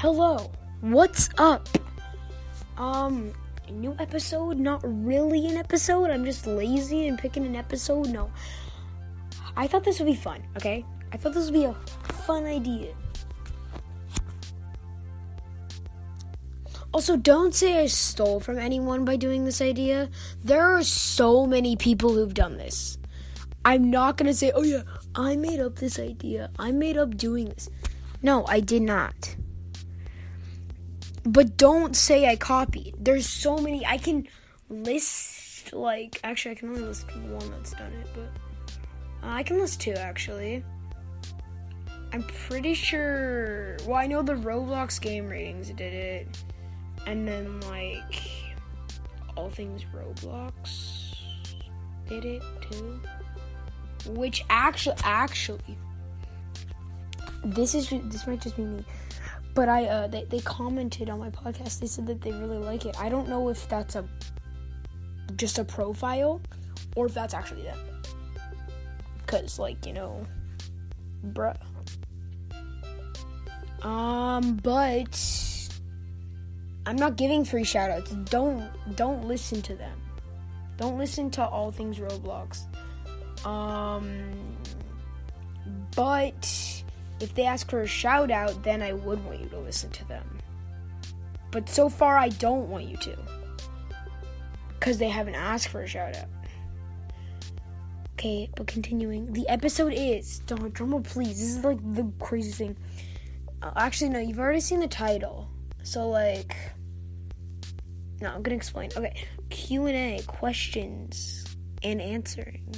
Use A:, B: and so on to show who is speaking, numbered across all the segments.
A: Hello, what's up? Um, new episode? Not really an episode. I'm just lazy and picking an episode. No, I thought this would be fun. Okay, I thought this would be a fun idea. Also, don't say I stole from anyone by doing this idea. There are so many people who've done this. I'm not gonna say, oh yeah, I made up this idea. I made up doing this. No, I did not. But don't say I copied. There's so many. I can list, like, actually, I can only list one that's done it, but uh, I can list two actually. I'm pretty sure. Well, I know the Roblox game ratings did it and then like all things Roblox did it too. Which actually, actually, this is this might just be me, but I uh, they they commented on my podcast. They said that they really like it. I don't know if that's a just a profile or if that's actually them. Cause like you know, bruh. Um, but I'm not giving free shoutouts. Don't don't listen to them. Don't listen to all things Roblox. Um but if they ask for a shout out, then I would want you to listen to them. But so far I don't want you to. Cuz they haven't asked for a shout out. Okay, but continuing. The episode is don't drummer please. This is like the craziest thing. Uh, actually no, you've already seen the title. So like no, I'm gonna explain. Okay, Q and A, questions and answering.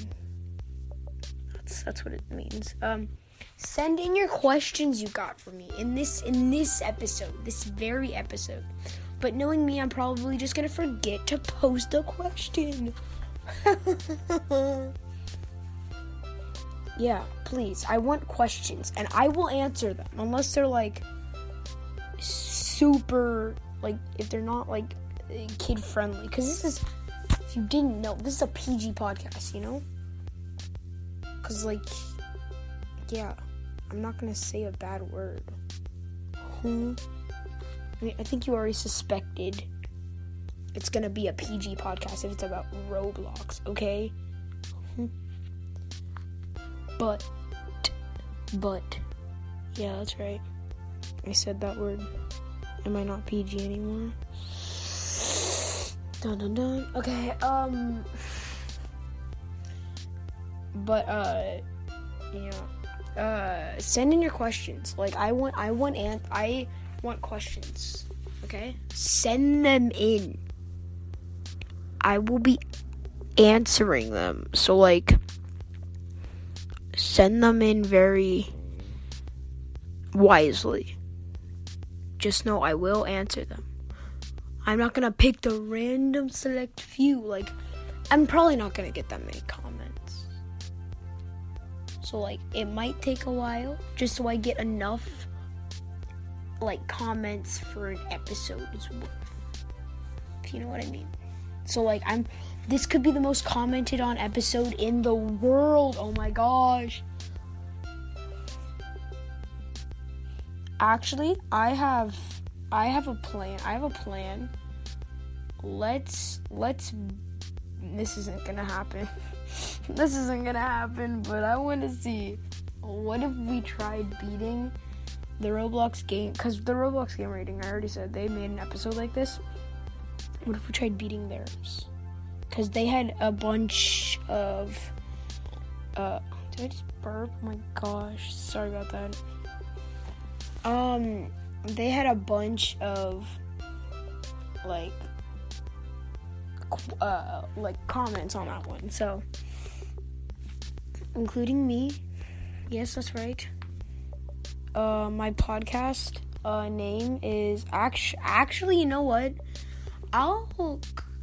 A: That's that's what it means. Um, send in your questions you got for me in this in this episode, this very episode. But knowing me, I'm probably just gonna forget to post a question. yeah, please. I want questions, and I will answer them unless they're like super like if they're not like kid friendly because this is if you didn't know this is a pg podcast you know because like yeah i'm not gonna say a bad word hmm I, mean, I think you already suspected it's gonna be a pg podcast if it's about roblox okay hmm. but but yeah that's right i said that word am i not pg anymore Dun dun dun. Okay, um. But, uh, yeah. Uh, send in your questions. Like, I want, I want, and I want questions. Okay? Send them in. I will be answering them. So, like, send them in very wisely. Just know I will answer them. I'm not gonna pick the random select few. Like, I'm probably not gonna get that many comments. So, like, it might take a while just so I get enough, like, comments for an episode's worth. If you know what I mean. So, like, I'm. This could be the most commented on episode in the world. Oh my gosh. Actually, I have I have a plan. I have a plan. Let's let's this isn't gonna happen. this isn't gonna happen, but I want to see what if we tried beating the Roblox game because the Roblox game rating I already said they made an episode like this. What if we tried beating theirs? Because they had a bunch of uh did I just burp? Oh my gosh, sorry about that. Um they had a bunch of like uh, like comments on that one. So, including me. Yes, that's right. Uh, my podcast uh, name is actually actually. You know what? I'll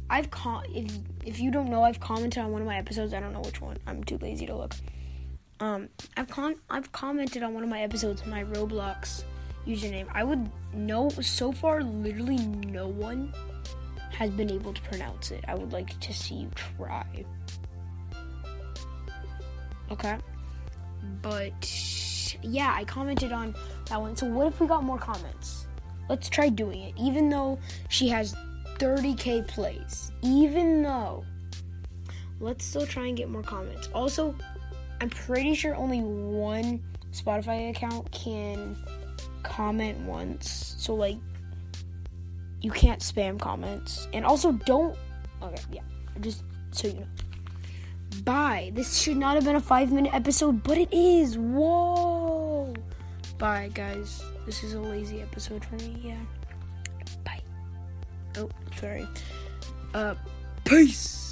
A: I've con- if if you don't know, I've commented on one of my episodes. I don't know which one. I'm too lazy to look. Um, I've con I've commented on one of my episodes my Roblox username. I would know so far literally no one has been able to pronounce it. I would like to see you try. Okay? But yeah, I commented on that one. So what if we got more comments? let's try doing it. Even though she has 30k plays, even though let's still try and get more comments. Also, I'm pretty sure only one Spotify account can comment once. So like you can't spam comments. And also don't okay, yeah. Just so you know. Bye. This should not have been a 5 minute episode, but it is. Whoa. Bye guys. This is a lazy episode for me. Yeah. Bye. Oh, sorry. Uh peace.